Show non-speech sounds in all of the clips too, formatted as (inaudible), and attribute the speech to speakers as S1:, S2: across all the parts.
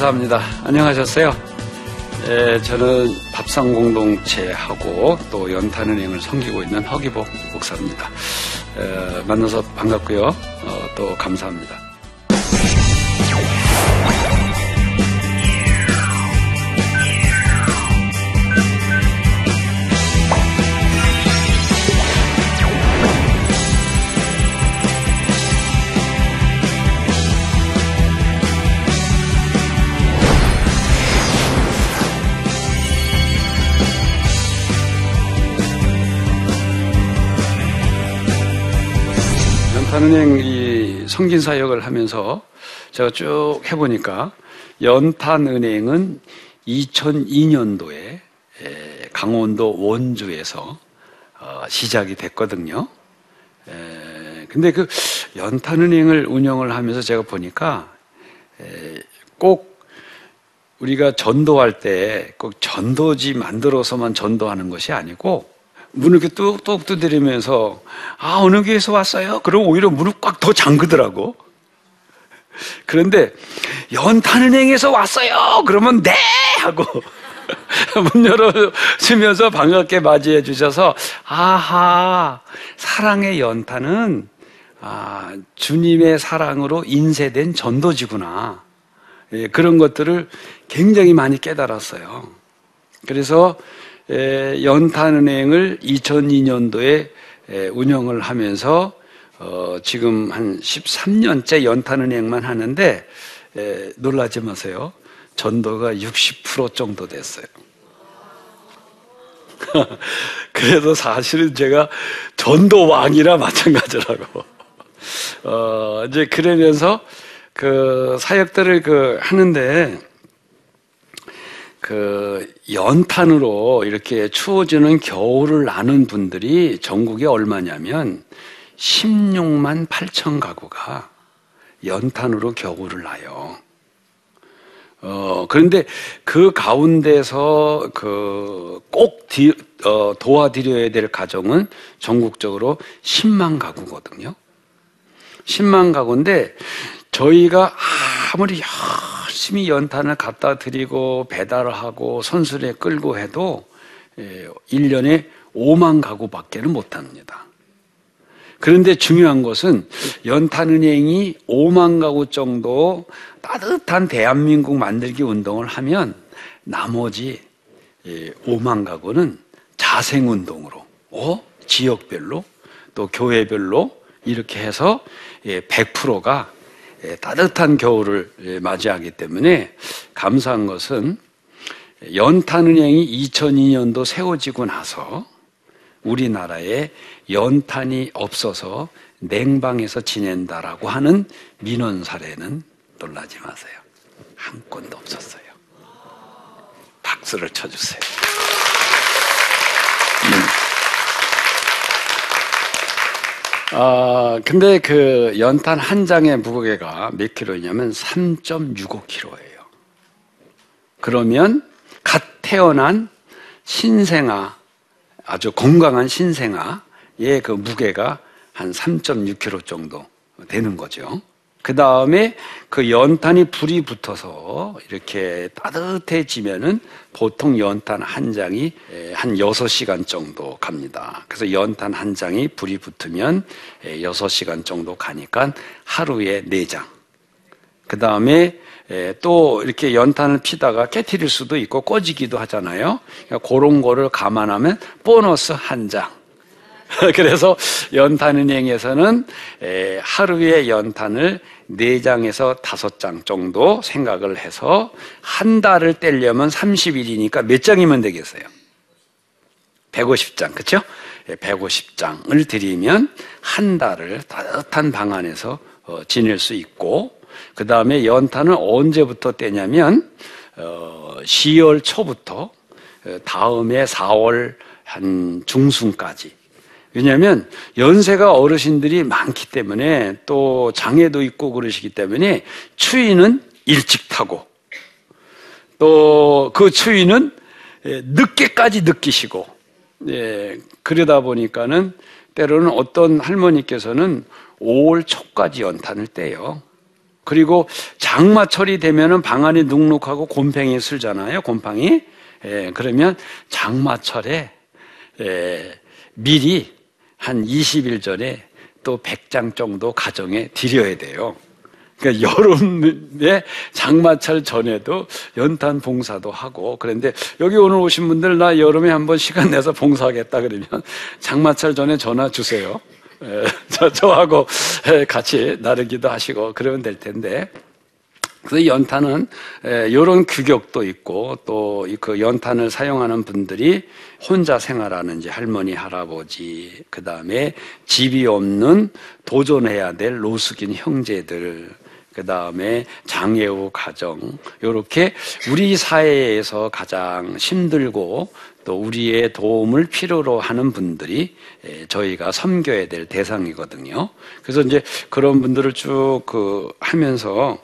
S1: 자, 감사합니다. 안녕하셨어요? 예, 저는 밥상 공동체하고 또 연탄은행을 섬기고 있는 허기복 목사입니다. 에, 만나서 반갑고요. 어, 또 감사합니다. 연탄은행 이 성진 사역을 하면서 제가 쭉 해보니까 연탄은행은 2002년도에 강원도 원주에서 어, 시작이 됐거든요. 근데 그 연탄은행을 운영을 하면서 제가 보니까 꼭 우리가 전도할 때 꼭 전도지 만들어서만 전도하는 것이 아니고 문을 이렇게 뚝뚝 두드리면서 아 어느 교회에서 왔어요? 그럼 오히려 문을 꽉 더 잠그더라고. 그런데 연탄은행에서 왔어요. 그러면 네 하고 (laughs) 문 열어주면서 반갑게 맞이해 주셔서 아하 사랑의 연탄은 아, 주님의 사랑으로 인쇄된 전도지구나. 예, 그런 것들을 굉장히 많이 깨달았어요. 그래서 연탄은행을 2002년도에 운영을 하면서 어, 지금 한 13년째 연탄은행만 하는데 놀라지 마세요. 전도가 60% 정도 됐어요. (laughs) 그래서 사실은 제가 전도 왕이라 마찬가지라고. 어, 이제 그러면서 그 사역들을 그 하는데 그 연탄으로 이렇게 추워지는 겨울을 나는 분들이 전국에 얼마냐면 16만 8천 가구가 연탄으로 겨울을 나요. 어, 그런데 그 가운데서 그 꼭 어, 도와드려야 될 가정은 전국적으로 10만 가구거든요. 10만 가구인데 저희가 아무리 열심히 연탄을 갖다 드리고 배달을 하고 선술에 끌고 해도 1년에 예, 5만 가구밖에는 못 합니다. 그런데 중요한 것은 연탄은행이 5만 가구 정도 따뜻한 대한민국 만들기 운동을 하면 나머지 5만 예, 가구는 자생 운동으로, 어? 지역별로, 또 교회별로 이렇게 해서 100%가 예, 따뜻한 겨울을 예, 맞이하기 때문에 감사한 것은 연탄은행이 2002년도 세워지고 나서 우리나라에 연탄이 없어서 냉방에서 지낸다라고 하는 민원 사례는 놀라지 마세요. 한 건도 없었어요. 박수를 쳐주세요. 아, 근데 그 연탄 한 장의 무게가 몇 킬로냐면 3.65킬로예요. 그러면 갓 태어난 신생아, 아주 건강한 신생아의 그 무게가 한 3.6킬로 정도 되는 거죠. 그 다음에 그 연탄이 불이 붙어서 이렇게 따뜻해지면은 보통 연탄 한 장이 한 6시간 정도 갑니다. 그래서 연탄 한 장이 불이 붙으면 6시간 정도 가니까 하루에 4장. 그 다음에 또 이렇게 연탄을 피다가 깨트릴 수도 있고 꺼지기도 하잖아요. 그러니까 그런 거를 감안하면 보너스 한 장. (laughs) 그래서 연탄은행에서는 하루에 연탄을 4장에서 5장 정도 생각을 해서 한 달을 떼려면 30일이니까 몇 장이면 되겠어요? 150장, 그쵸? 150장을 드리면 한 달을 따뜻한 방 안에서 어, 지낼 수 있고, 그 다음에 연탄은 언제부터 떼냐면, 10월 어, 초부터 어, 다음에 4월 한 중순까지 왜냐하면 연세가 어르신들이 많기 때문에 또 장애도 있고 그러시기 때문에 추위는 일찍 타고 또 그 추위는 예, 늦게까지 느끼시고 예, 그러다 보니까는 때로는 어떤 할머니께서는 5월 초까지 연탄을 떼요. 그리고 장마철이 되면은 방안이 눅눅하고 곰팡이 슬잖아요. 곰팡이. 예, 그러면 장마철에 예, 미리 한 20일 전에 또 100장 정도 가정에 드려야 돼요. 그러니까 여름에 장마철 전에도 연탄 봉사도 하고 그런데 여기 오늘 오신 분들 나 여름에 한번 시간 내서 봉사하겠다 그러면 장마철 전에 전화 주세요. 예, 저, 저하고 예, 같이 나르기도 하시고 그러면 될 텐데 그래서 연탄은 이런 규격도 있고 또 그 연탄을 사용하는 분들이 혼자 생활하는 이제 할머니 할아버지 그 다음에 집이 없는 도전해야 될 노숙인 형제들 그 다음에 장애우 가정 이렇게 우리 사회에서 가장 힘들고 또 우리의 도움을 필요로 하는 분들이 예, 저희가 섬겨야 될 대상이거든요. 그래서 이제 그런 분들을 쭉 그 하면서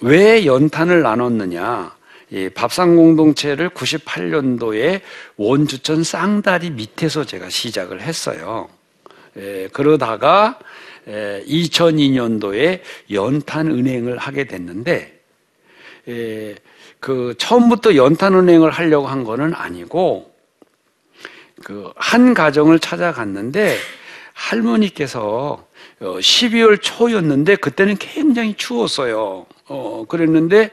S1: 왜 연탄을 나눴느냐? 이 밥상 공동체를 98년도에 원주천 쌍다리 밑에서 제가 시작을 했어요. 예, 그러다가 예, 2002년도에 연탄 은행을 하게 됐는데 예, 그 처음부터 연탄 은행을 하려고 한 거는 아니고 그 한 가정을 찾아갔는데 할머니께서 12월 초였는데 그때는 굉장히 추웠어요. 어, 그랬는데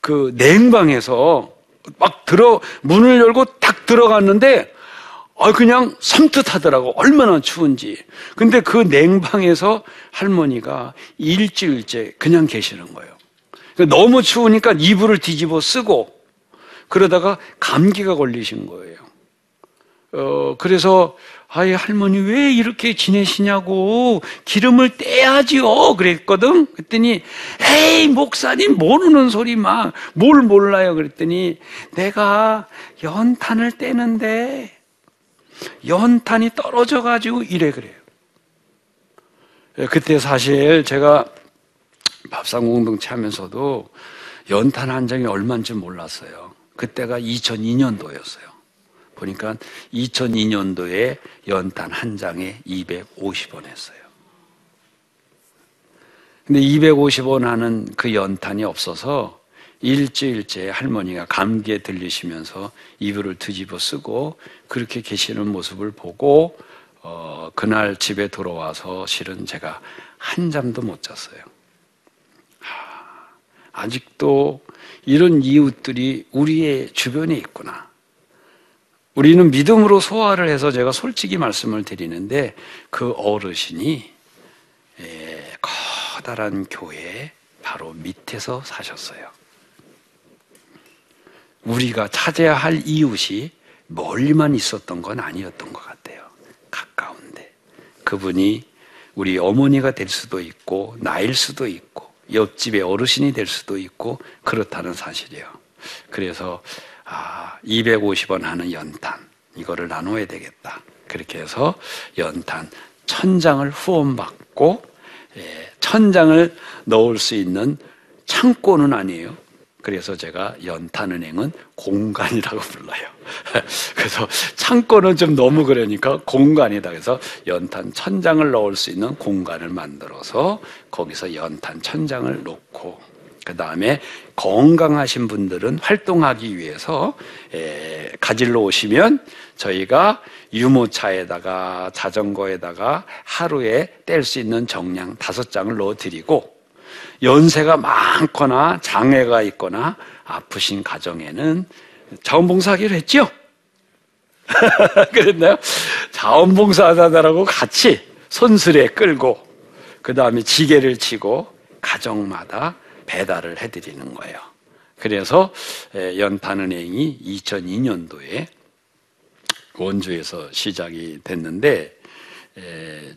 S1: 그 냉방에서 막 들어 문을 열고 딱 들어갔는데 아 그냥 섬뜩 하더라고 얼마나 추운지. 근데 그 냉방에서 할머니가 일주일째 그냥 계시는 거예요. 그러니까 너무 추우니까 이불을 뒤집어 쓰고 그러다가 감기가 걸리신 거예요. 어 그래서 아이 할머니 왜 이렇게 지내시냐고 기름을 떼야지요 그랬거든 그랬더니 에이 목사님 모르는 소리 막 뭘 몰라요 그랬더니 내가 연탄을 떼는데 연탄이 떨어져 가지고 이래 그래요. 예, 그때 사실 제가 밥상 공동체 하면서도 연탄 한 장이 얼마인지 몰랐어요. 그때가 2002년도였어요. 보니까 2002년도에 연탄 한 장에 250원 했어요. 근데 250원 하는 그 연탄이 없어서 일주일째 할머니가 감기에 들리시면서 이불을 뒤집어 쓰고 그렇게 계시는 모습을 보고 어, 그날 집에 돌아와서 실은 제가 한 잠도 못 잤어요. 하, 아직도 이런 이웃들이 우리의 주변에 있구나. 우리는 믿음으로 소화를 해서 제가 솔직히 말씀을 드리는데 그 어르신이 예, 커다란 교회 바로 밑에서 사셨어요. 우리가 찾아야 할 이웃이 멀리만 있었던 건 아니었던 것 같아요. 가까운데. 그분이 우리 어머니가 될 수도 있고, 나일 수도 있고, 옆집의 어르신이 될 수도 있고, 그렇다는 사실이에요. 그래서 아, 250원 하는 연탄 이거를 나눠야 되겠다. 그렇게 해서 연탄 천장을 후원받고 예, 천장을 넣을 수 있는 창고는 아니에요. 그래서 제가 연탄은행은 공간이라고 불러요. (laughs) 그래서 창고는 좀 너무 그러니까 공간이다. 그래서 연탄 천장을 넣을 수 있는 공간을 만들어서 거기서 연탄 천장을 놓고 그 다음에 건강하신 분들은 활동하기 위해서 에, 가지러 오시면 저희가 유모차에다가 자전거에다가 하루에 뗄 수 있는 정량 다섯 장을 넣어드리고 연세가 많거나 장애가 있거나 아프신 가정에는 자원봉사하기로 했죠? (laughs) 그랬나요? 자원봉사하다라고 같이 손수레 끌고 그 다음에 지게를 치고 가정마다 배달을 해드리는 거예요. 그래서 연탄은행이 2002년도에 원주에서 시작이 됐는데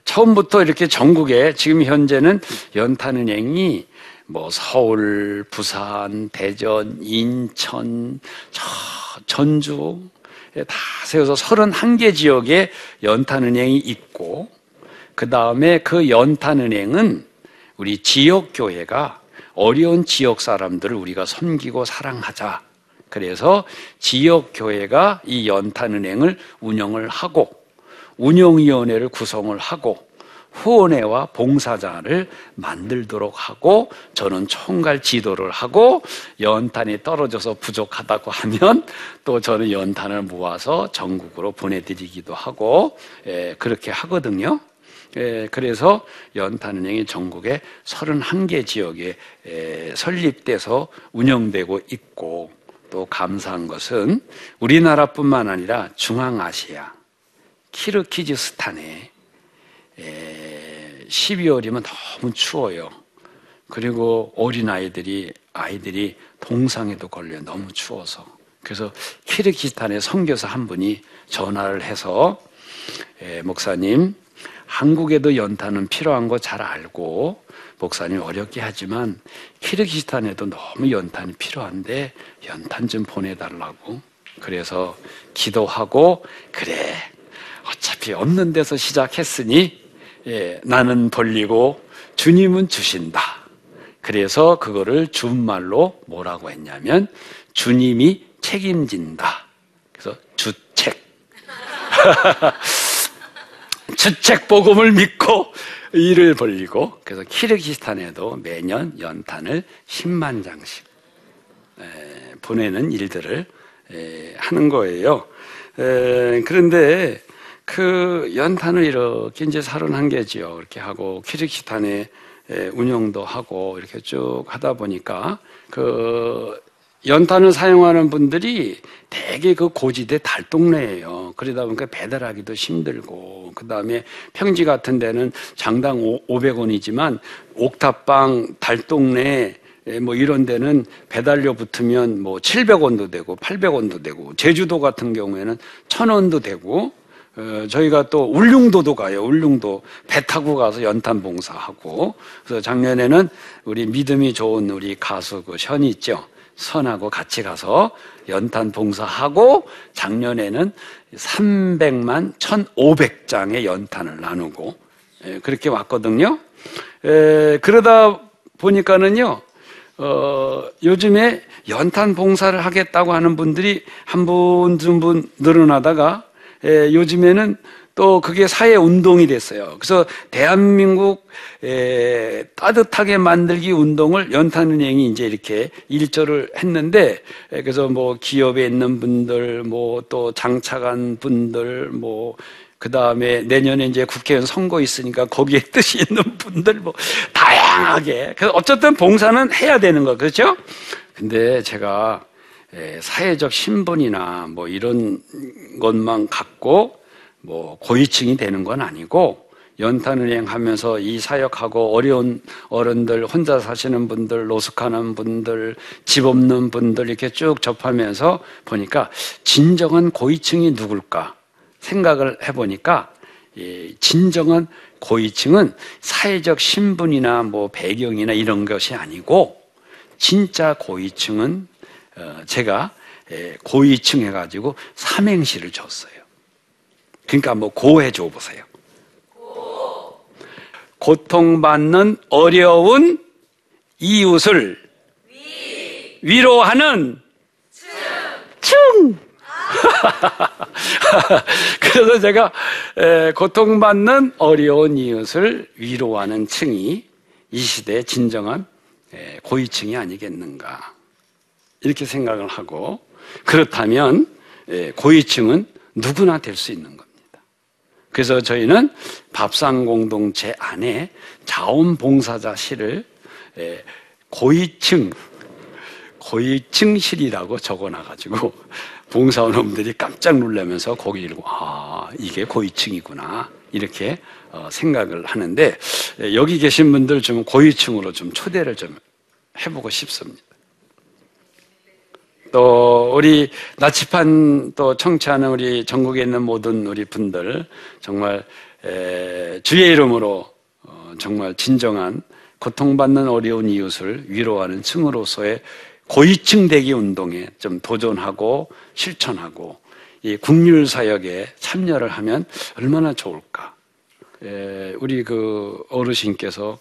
S1: 처음부터 이렇게 전국에 지금 현재는 연탄은행이 뭐 서울, 부산, 대전, 인천, 전주 다 세워서 31개 지역에 연탄은행이 있고 그 다음에 그 연탄은행은 우리 지역교회가 어려운 지역 사람들을 우리가 섬기고 사랑하자. 그래서 지역 교회가 이 연탄은행을 운영을 하고 운영위원회를 구성을 하고 후원회와 봉사자를 만들도록 하고 저는 총괄 지도를 하고 연탄이 떨어져서 부족하다고 하면 또 저는 연탄을 모아서 전국으로 보내드리기도 하고 예, 그렇게 하거든요. 예, 그래서 연탄은행이 전국에 31개 지역에 예, 설립돼서 운영되고 있고 또 감사한 것은 우리나라뿐만 아니라 중앙아시아, 키르키즈스탄에 12월이면 너무 추워요. 그리고 어린 아이들이 아이들이 동상에도 걸려 너무 추워서 그래서 키르키스탄의 선교사 한 분이 전화를 해서 에, 목사님 한국에도 연탄은 필요한 거 잘 알고 목사님 어렵게 하지만 키르기스탄에도 너무 연탄이 필요한데 연탄 좀 보내달라고 그래서 기도하고 그래 어차피 없는 데서 시작했으니 예, 나는 벌리고 주님은 주신다. 그래서 그거를 준말로 뭐라고 했냐면 주님이 책임진다. 그래서 주책. (laughs) 주책 복음을 믿고 일을 벌리고 그래서 키르기스탄에도 매년 연탄을 10만 장씩 보내는 일들을 하는 거예요. 그런데 그 연탄을 이렇게 이제 31개 지역 이렇게 하고 키르기스탄에 운영도 하고 이렇게 쭉 하다 보니까 그 연탄을 사용하는 분들이 대개 그 고지대 달동네예요. 그러다 보니까 배달하기도 힘들고 그 다음에 평지 같은 데는 장당 500원이지만 옥탑방 달동네 뭐 이런 데는 배달료 붙으면 뭐 700원도 되고 800원도 되고 제주도 같은 경우에는 1000원도 되고 어, 저희가 또 울릉도도 가요. 울릉도 배 타고 가서 연탄 봉사하고 그래서 작년에는 우리 믿음이 좋은 우리 가수 그 현이 있죠. 선하고 같이 가서 연탄 봉사하고 작년에는 300만 1,500장의 연탄을 나누고 예, 그렇게 왔거든요. 에, 그러다 보니까는요, 어, 요즘에 연탄 봉사를 하겠다고 하는 분들이 한 분, 두 분 늘어나다가 에, 요즘에는 또 그게 사회 운동이 됐어요. 그래서 대한민국 에, 따뜻하게 만들기 운동을 연탄은행이 이제 이렇게 일조를 했는데 에, 그래서 뭐 기업에 있는 분들 뭐 또 장차관 분들 뭐그 다음에 내년에 이제 국회의원 선거 있으니까 거기에 (laughs) 뜻이 있는 분들 뭐 다양하게 그래서 어쨌든 봉사는 해야 되는 거 그렇죠? 근데 제가 사회적 신분이나 뭐 이런 것만 갖고 뭐 고위층이 되는 건 아니고 연탄은행 하면서 이 사역하고 어려운 어른들 혼자 사시는 분들 노숙하는 분들 집 없는 분들 이렇게 쭉 접하면서 보니까 진정한 고위층이 누굴까 생각을 해보니까 진정한 고위층은 사회적 신분이나 뭐 배경이나 이런 것이 아니고 진짜 고위층은 어, 제가 고위층 해가지고 삼행시를 줬어요. 그러니까 뭐 고해 줘 보세요. 고통받는 어려운 이웃을 위. 로하는 층. (laughs) 그래서 제가 고통받는 어려운 이웃을 위로하는 층이 이 시대의 진정한 고위층이 아니겠는가 이렇게 생각을 하고 그렇다면 고위층은 누구나 될 수 있는 겁니다. 그래서 저희는 밥상 공동체 안에 자원봉사자 실을 고위층, 고위층 실이라고 적어놔가지고 봉사원분들이 깜짝 놀라면서 거기 읽고 아 이게 고위층이구나 이렇게 어, 생각을 하는데 여기 계신 분들 좀 고위층으로 좀 초대를 좀 해보고 싶습니다. 또 우리 나치판 또 청취하는 우리 전국에 있는 모든 우리 분들 정말 주의 이름으로 어, 정말 진정한 고통받는 어려운 이웃을 위로하는 층으로서의 고위층 대기 운동에 좀 도전하고 실천하고 이 국률 사역에 참여를 하면 얼마나 좋을까. 우리 그 어르신께서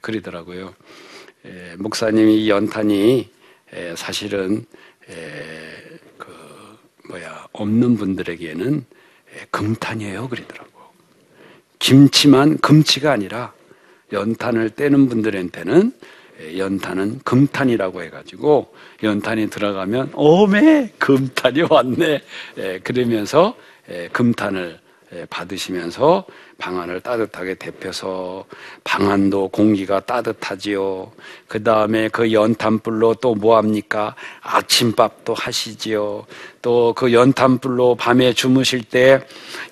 S1: 그리더라고요. 목사님이 연탄이 사실은 에, 그 뭐야 없는 분들에게는 금탄이에요 그러더라고. 김치만 금치가 아니라 연탄을 떼는 분들한테는 예, 연탄은 금탄이라고 해가지고 연탄이 들어가면 오메 금탄이 왔네 예, 그러면서 예, 금탄을 예, 받으시면서 방안을 따뜻하게 데펴서 방안도 공기가 따뜻하지요. 그 다음에 그 연탄불로 또 뭐합니까? 아침밥도 하시지요. 또 그 연탄불로 밤에 주무실 때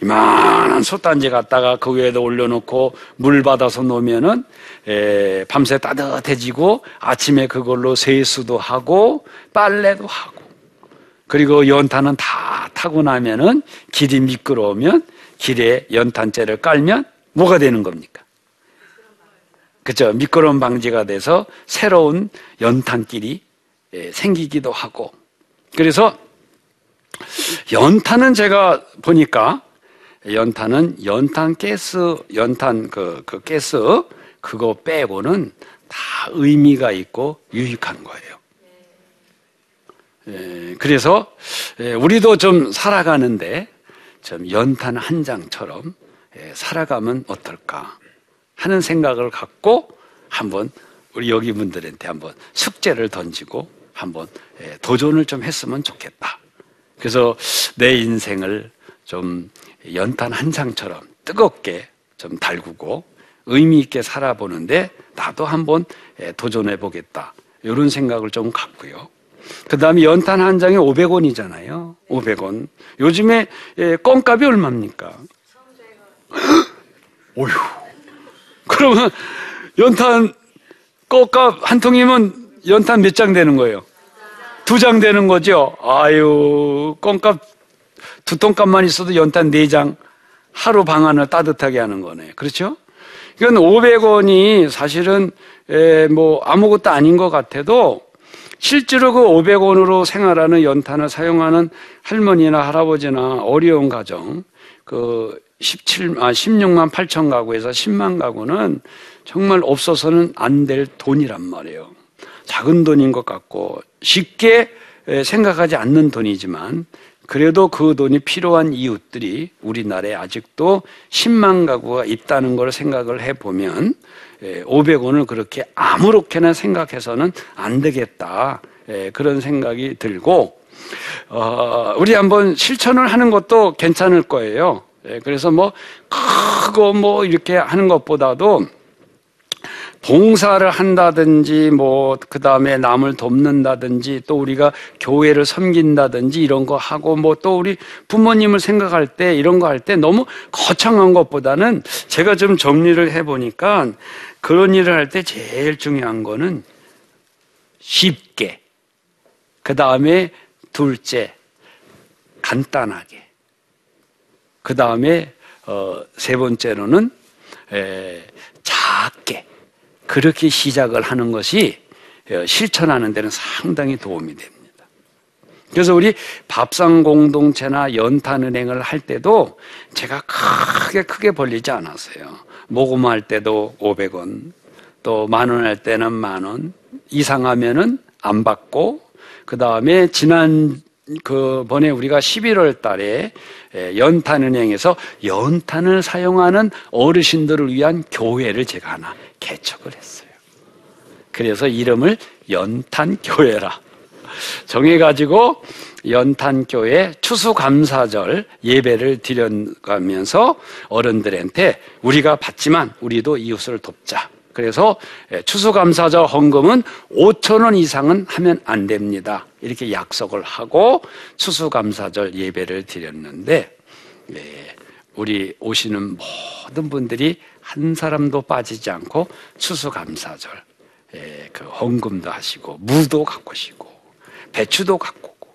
S1: 이만한 솥단지 갖다가 그 위에다 올려놓고 물 받아서 놓으면은 에, 밤새 따뜻해지고 아침에 그걸로 세수도 하고 빨래도 하고 그리고 연탄은 다 타고 나면은 길이 미끄러우면 길에 연탄재를 깔면 뭐가 되는 겁니까? 그죠? 미끄러움 방지가 돼서 새로운 연탄길이 예, 생기기도 하고. 그래서 연탄은 제가 보니까 연탄은 연탄 가스, 연탄 그, 그 가스 그거 빼고는 다 의미가 있고 유익한 거예요. 예, 그래서 예, 우리도 좀 살아가는데 좀 연탄 한 장처럼 예, 살아가면 어떨까 하는 생각을 갖고 한번 우리 여기 분들한테 한번 숙제를 던지고 한번 예, 도전을 좀 했으면 좋겠다. 그래서 내 인생을 좀 연탄 한 장처럼 뜨겁게 좀 달구고 의미 있게 살아보는데 나도 한번 예, 도전해 보겠다. 이런 생각을 좀 갖고요. 그 다음에 연탄 한 장에 500원이잖아요. 500원. 요즘에 예, 껌값이 얼마입니까? (gasps) 오휴. 그러면 연탄 껌값 한 통이면 연탄 몇 장 되는 거예요? 두 장 되는 거죠? 아유, 껌값 두 통값만 있어도 연탄 네 장 하루 방안을 따뜻하게 하는 거네. 그렇죠? 이건 500원이 사실은 에, 뭐 아무것도 아닌 것 같아도 실제로 그 500원으로 생활하는 연탄을 사용하는 할머니나 할아버지나 어려운 가정, 그 17, 아, 16만 8천 가구에서 10만 가구는 정말 없어서는 안 될 돈이란 말이에요. 작은 돈인 것 같고 쉽게 생각하지 않는 돈이지만 그래도 그 돈이 필요한 이웃들이 우리나라에 아직도 10만 가구가 있다는 걸 생각을 해보면 500원을 예, 그렇게 아무렇게나 생각해서는 안 되겠다. 예, 그런 생각이 들고, 어, 우리 한번 실천을 하는 것도 괜찮을 거예요. 예, 그래서 뭐, 크고 뭐 이렇게 하는 것보다도 봉사를 한다든지 뭐 그다음에 남을 돕는다든지 또 우리가 교회를 섬긴다든지 이런 거 하고 뭐 또 우리 부모님을 생각할 때 이런 거 할 때 너무 거창한 것보다는 제가 좀 정리를 해 보니까 그런 일을 할 때 제일 중요한 거는 쉽게 그다음에 둘째 간단하게. 그다음에 어, 세 번째로는 에, 작게 그렇게 시작을 하는 것이 어, 실천하는 데는 상당히 도움이 됩니다. 그래서 우리 밥상 공동체나 연탄은행을 할 때도 제가 크게 크게 벌리지 않았어요. 모금할 때도 500원, 또 만 원 할 때는 만 원, 이상하면은 안 받고, 그 다음에 지난 그 번에 우리가 11월 달에 연탄은행에서 연탄을 사용하는 어르신들을 위한 교회를 제가 하나 개척을 했어요. 그래서 이름을 연탄교회라 정해가지고 연탄교회 추수감사절 예배를 드려가면서 어른들한테 우리가 받지만 우리도 이웃을 돕자. 그래서 추수감사절 헌금은 5천 원 이상은 하면 안 됩니다. 이렇게 약속을 하고 추수감사절 예배를 드렸는데 우리 오시는 모든 분들이 한 사람도 빠지지 않고 추수감사절 예, 그 헌금도 하시고 무도 갖고 오시고 배추도 갖고 오고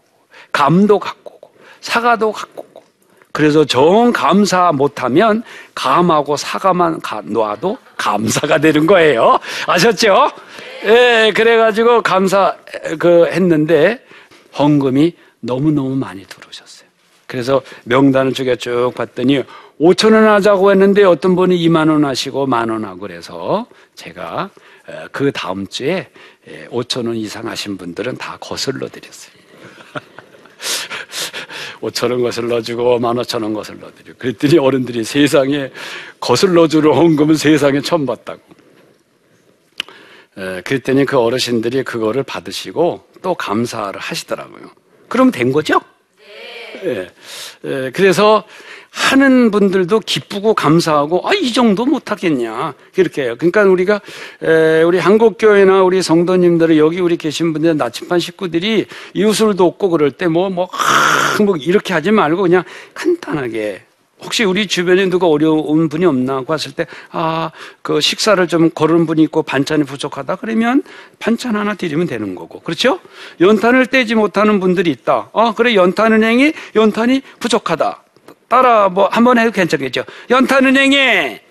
S1: 감도 갖고 오고 사과도 갖고 오고 그래서 정 감사 못하면 감하고 사과만 놔도 감사가 되는 거예요. 아셨죠? 예, 그래가지고 감사 그 했는데 헌금이 너무 너무 많이 들어오셨어요. 그래서 명단을 쪽에 쭉 봤더니 5천 원 하자고 했는데 어떤 분이 2만 원 하시고 만 원 하고 그래서 제가 그 다음 주에 5천 원 이상 하신 분들은 다 거슬러 드렸어요. (laughs) 5천 원 거슬러 주고 만 오천 원 거슬러 드려. 그랬더니 어른들이 세상에 거슬러 주는 헌금은 세상에 처음 봤다고. 에, 그랬더니 그 어르신들이 그거를 받으시고 또 감사를 하시더라고요. 그럼 된 거죠? 예. 예, 그래서 하는 분들도 기쁘고 감사하고 아 이 정도 못하겠냐 그렇게 해요. 그러니까 우리가 에, 우리 한국 교회나 우리 성도님들은 여기 우리 계신 분들 나침반 식구들이 이웃을 돕고 그럴 때 뭐뭐뭐 이렇게 하지 말고 그냥 간단하게 혹시 우리 주변에 누가 어려운 분이 없나 하고 왔을 때, 아, 그 식사를 좀 거른 분이 있고 반찬이 부족하다. 그러면 반찬 하나 드리면 되는 거고. 그렇죠? 연탄을 떼지 못하는 분들이 있다. 아, 그래, 연탄은행이 연탄이 부족하다. 따라 뭐 한 번 해도 괜찮겠죠? 연탄 은행에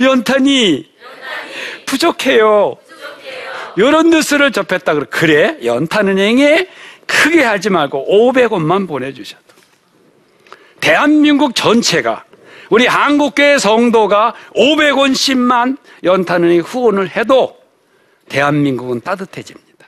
S1: 연탄이 부족해요. 이런 뉴스를 접했다. 그래, 그래, 연탄 은행에 크게 하지 말고 500원만 보내주셨다. 대한민국 전체가 우리 한국교회 성도가 500원씩만 연탄은행 후원을 해도 대한민국은 따뜻해집니다.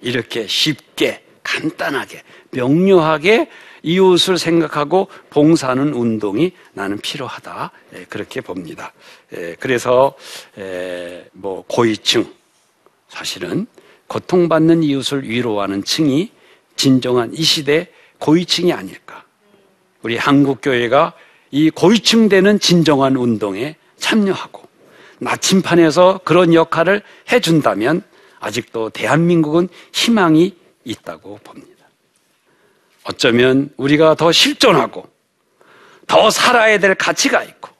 S1: 이렇게 쉽게 간단하게 명료하게 이웃을 생각하고 봉사하는 운동이 나는 필요하다 예, 그렇게 봅니다. 예, 그래서 에, 뭐 고위층 사실은 고통받는 이웃을 위로하는 층이 진정한 이 시대 고위층이 아닐까. 우리 한국 교회가 이 고위층 되는 진정한 운동에 참여하고 나침판에서 그런 역할을 해준다면 아직도 대한민국은 희망이 있다고 봅니다. 어쩌면 우리가 더 실존하고 더 살아야 될 가치가 있고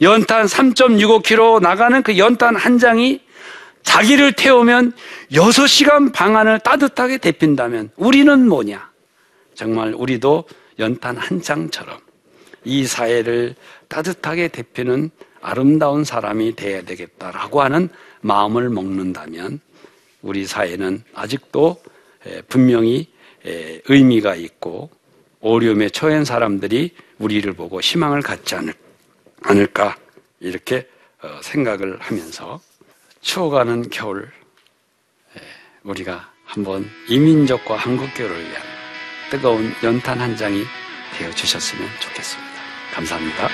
S1: 연탄 3.65km 나가는 그 연탄 한 장이 자기를 태우면 6시간 방안을 따뜻하게 데핀다면 우리는 뭐냐? 정말 우리도 연탄 한 장처럼 이 사회를 따뜻하게 데피는 아름다운 사람이 되어야 되겠다라고 하는 마음을 먹는다면 우리 사회는 아직도 분명히 의미가 있고 어려움에 처한 사람들이 우리를 보고 희망을 갖지 않을까 이렇게 어, 생각을 하면서 추워가는 겨울 우리가 한번 이민족과 한국교를 위한 뜨거운 연탄 한 장이 되어 주셨으면 좋겠습니다. 감사합니다.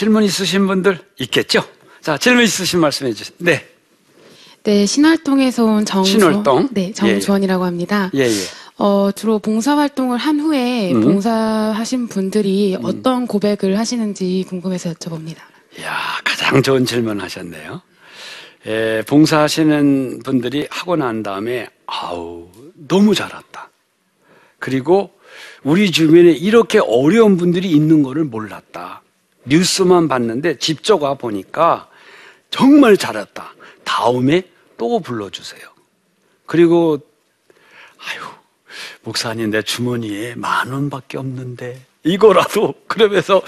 S1: 질문 있으신 분들 있겠죠? 자, 질문 있으신 말씀해 주세요. 네.
S2: 네, 신활동에서 온 정주원.
S1: 신월동?
S2: 네, 정주원이라고 합니다.
S1: 예, 예.
S2: 어, 주로 봉사활동을 한 후에
S1: 음.
S2: 봉사하신 분들이 어떤 고백을 하시는지 궁금해서 여쭤봅니다.
S1: 이야, 가장 좋은 질문 하셨네요. 에, 봉사하시는 분들이 하고 난 다음에, 아우, 너무 잘했다. 그리고 우리 주변에 이렇게 어려운 분들이 있는 거를 몰랐다. 뉴스만 봤는데 직접 와 보니까 정말 잘했다. 다음에 또 불러주세요. 그리고, 아유, 목사님, 내 주머니에 만 원밖에 없는데, 이거라도, (laughs) 그러면서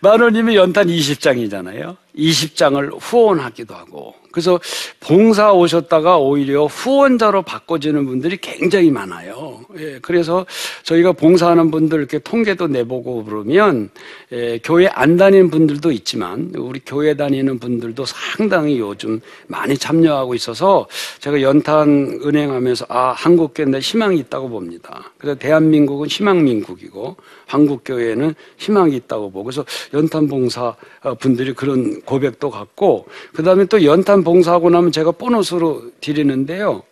S1: 만 원이면 연탄 20장이잖아요. 20장을 후원하기도 하고. 그래서 봉사 오셨다가 오히려 후원자로 바꿔지는 분들이 굉장히 많아요. 예, 그래서 저희가 봉사하는 분들 이렇게 통계도 내보고 그러면, 예, 교회 안 다니는 분들도 있지만, 우리 교회 다니는 분들도 상당히 요즘 많이 참여하고 있어서 제가 연탄 은행하면서 아, 한국교회인데 희망이 있다고 봅니다. 그래서 대한민국은 희망민국이고, 한국교회는 희망이 있다고 보고, 그래서 연탄 봉사 분들이 그런 고백도 갖고, 그 다음에 또 연탄 봉사하고 나면 제가 보너스로 드리는데요.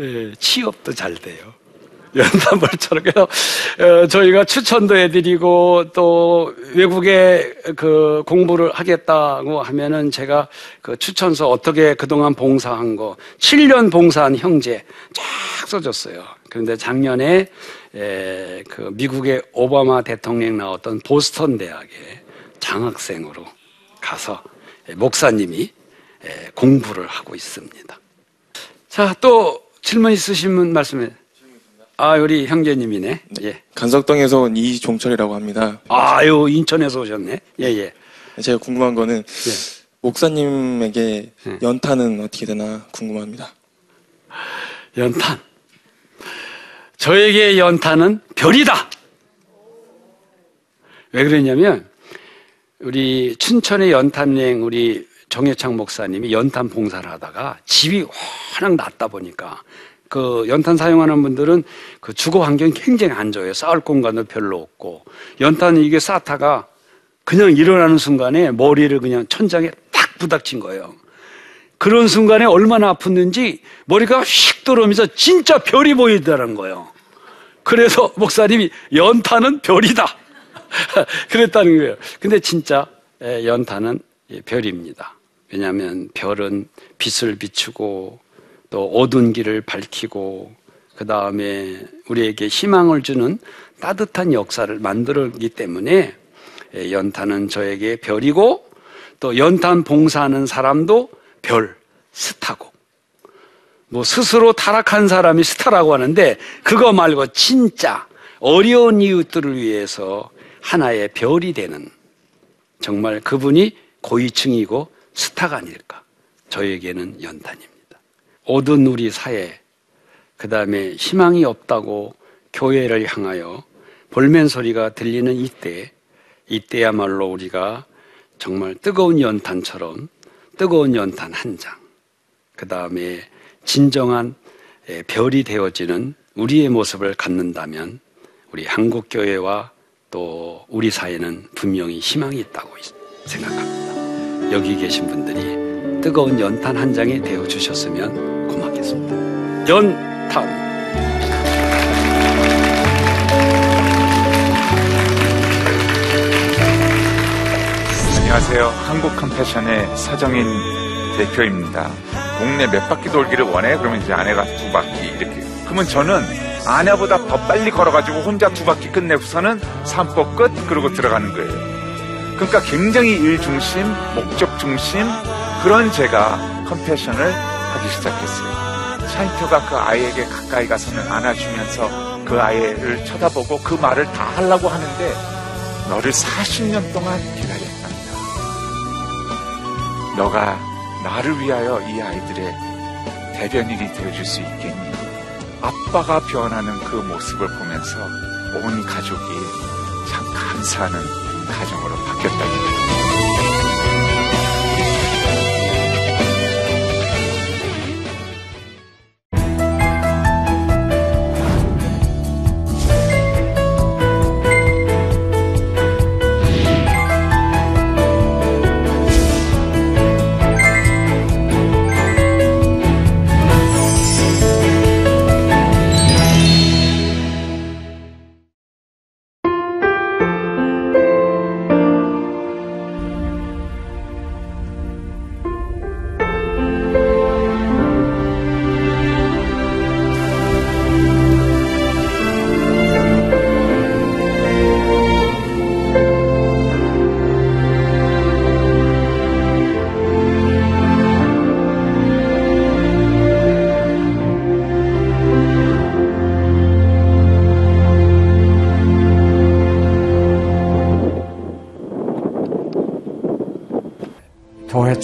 S1: 예, 취업도 잘 돼요. (laughs) 연탄벌처럼 그래서 어, 저희가 추천도 해드리고 또 외국에 그 공부를 하겠다고 하면은 제가 그 추천서 어떻게 그동안 봉사한 거 7년 봉사한 형제 쫙 써줬어요. 그런데 작년에 에, 그 미국의 오바마 대통령 나왔던 보스턴 대학에 장학생으로 가서 목사님이 에, 공부를 하고 있습니다. 자, 또 질문 있으신 분 말씀해. 아, 우리 형제님이네. 예.
S3: 간석동에서 온 이종철이라고 합니다.
S1: 아유, 인천에서 오셨네. 예, 예.
S3: 제가 궁금한 거는
S1: 예.
S3: 목사님에게
S1: 네.
S3: 연탄은 어떻게 되나 궁금합니다.
S1: 연탄. 저에게 연탄은 별이다. 왜 그러냐면 우리 춘천의 연탄여행 우리 정혜창 목사님이 연탄 봉사를 하다가 집이 워낙 낮다 보니까 그 연탄 사용하는 분들은 그 주거 환경이 굉장히 안 좋아요. 쌓을 공간도 별로 없고 연탄 이게 쌓다가 그냥 일어나는 순간에 머리를 그냥 천장에 딱 부닥친 거예요. 그런 순간에 얼마나 아팠는지 머리가 휙 들어오면서 진짜 별이 보이더라는 거예요. 그래서 목사님이 연탄은 별이다. (laughs) 그랬다는 거예요. 근데 진짜 에, 연탄은 예, 별입니다. 왜냐하면 별은 빛을 비추고 또 어두운 길을 밝히고 그 다음에 우리에게 희망을 주는 따뜻한 역사를 만들었기 때문에 에, 연탄은 저에게 별이고 또 연탄 봉사하는 사람도 별, 스타고 뭐 스스로 타락한 사람이 스타라고 하는데 그거 말고 진짜 어려운 이웃들을 위해서 하나의 별이 되는 정말 그분이 고위층이고 스타가 아닐까. 저에게는 연탄입니다. 어두운 우리 사회, 그 다음에 희망이 없다고 교회를 향하여 볼멘 소리가 들리는 이때, 이때야말로 우리가 정말 뜨거운 연탄처럼 뜨거운 연탄 한 장, 그 다음에 진정한 에, 별이 되어지는 우리의 모습을 갖는다면 우리 한국교회와 또 우리 사회는 분명히 희망이 있다고 있- 생각합니다. 여기 계신 분들이 뜨거운 연탄 한 장이 되어 주셨으면 고맙겠습니다. 연탄.
S4: 안녕하세요. 한국 컴패션의 서정인 대표입니다. 동네 몇 바퀴 돌기를 원해? 그러면 이제 아내가 두 바퀴 이렇게. 그러면 저는 아내보다 더 빨리 걸어가지고 혼자 두 바퀴 끝내고서는 산보 끝 그러고 들어가는 거예요. 그러니까 굉장히 일 중심, 목적 중심 그런 제가 컴패션을 하기 시작했어요. 차인표가 그 아이에게 가까이 가서는 안아주면서 그 아이를 쳐다보고 그 말을 다 하려고 하는데 너를 40년 동안 기다렸단다. 너가 나를 위하여 이 아이들의 대변인이 되어줄 수 있겠니? 아빠가 변하는 그 모습을 보면서 온 가족이 참 감사하는 가정으로 바뀌었답니다.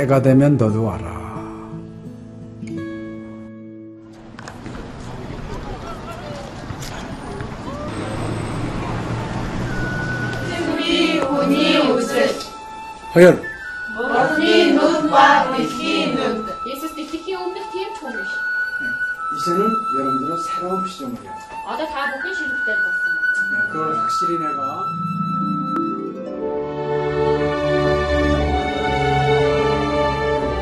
S5: 때가 되면 너도 와라. 허연.
S6: 네,
S5: 이제는 여러분들은 새로운
S6: 시점이에요. 어제 다 보기 싫을 때 봤어.
S5: 네, 그걸 확실히 내가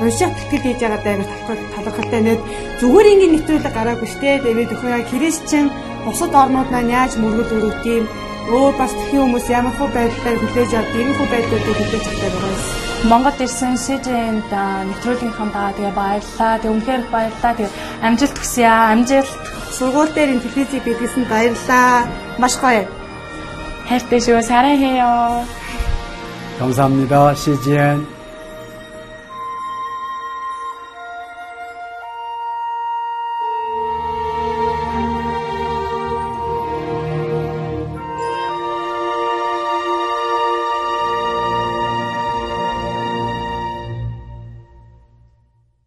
S7: уншаад тэтгэл хийж байгаа даа талхал талхалтай нэт зүгээр ингээд нэвтрүүлэг гараагүй штэ тэгээд өхөө христчэн бусад орнууд маань яаж мөргөл өрөвт юм өөр бас тхэн хүмүүс ямар хөө байдлаар хүлээж авд ийм хөө байдлуудыг хүлээж авдаг байгаа юм.
S8: Монгол ирсэн СЖН-д нэвтрүүлгийнхаа даа тэгээ баярлаа. Тэгээ үнэхээр баярлаа. Тэгээ амжилт хүсье аа. Амжилт.
S7: Сургууль дээр ин телевизийг бидлсэн баярлаа. Маш гоё.
S8: хайртай шүү. 사랑해요.
S5: 감사합니다. CGN.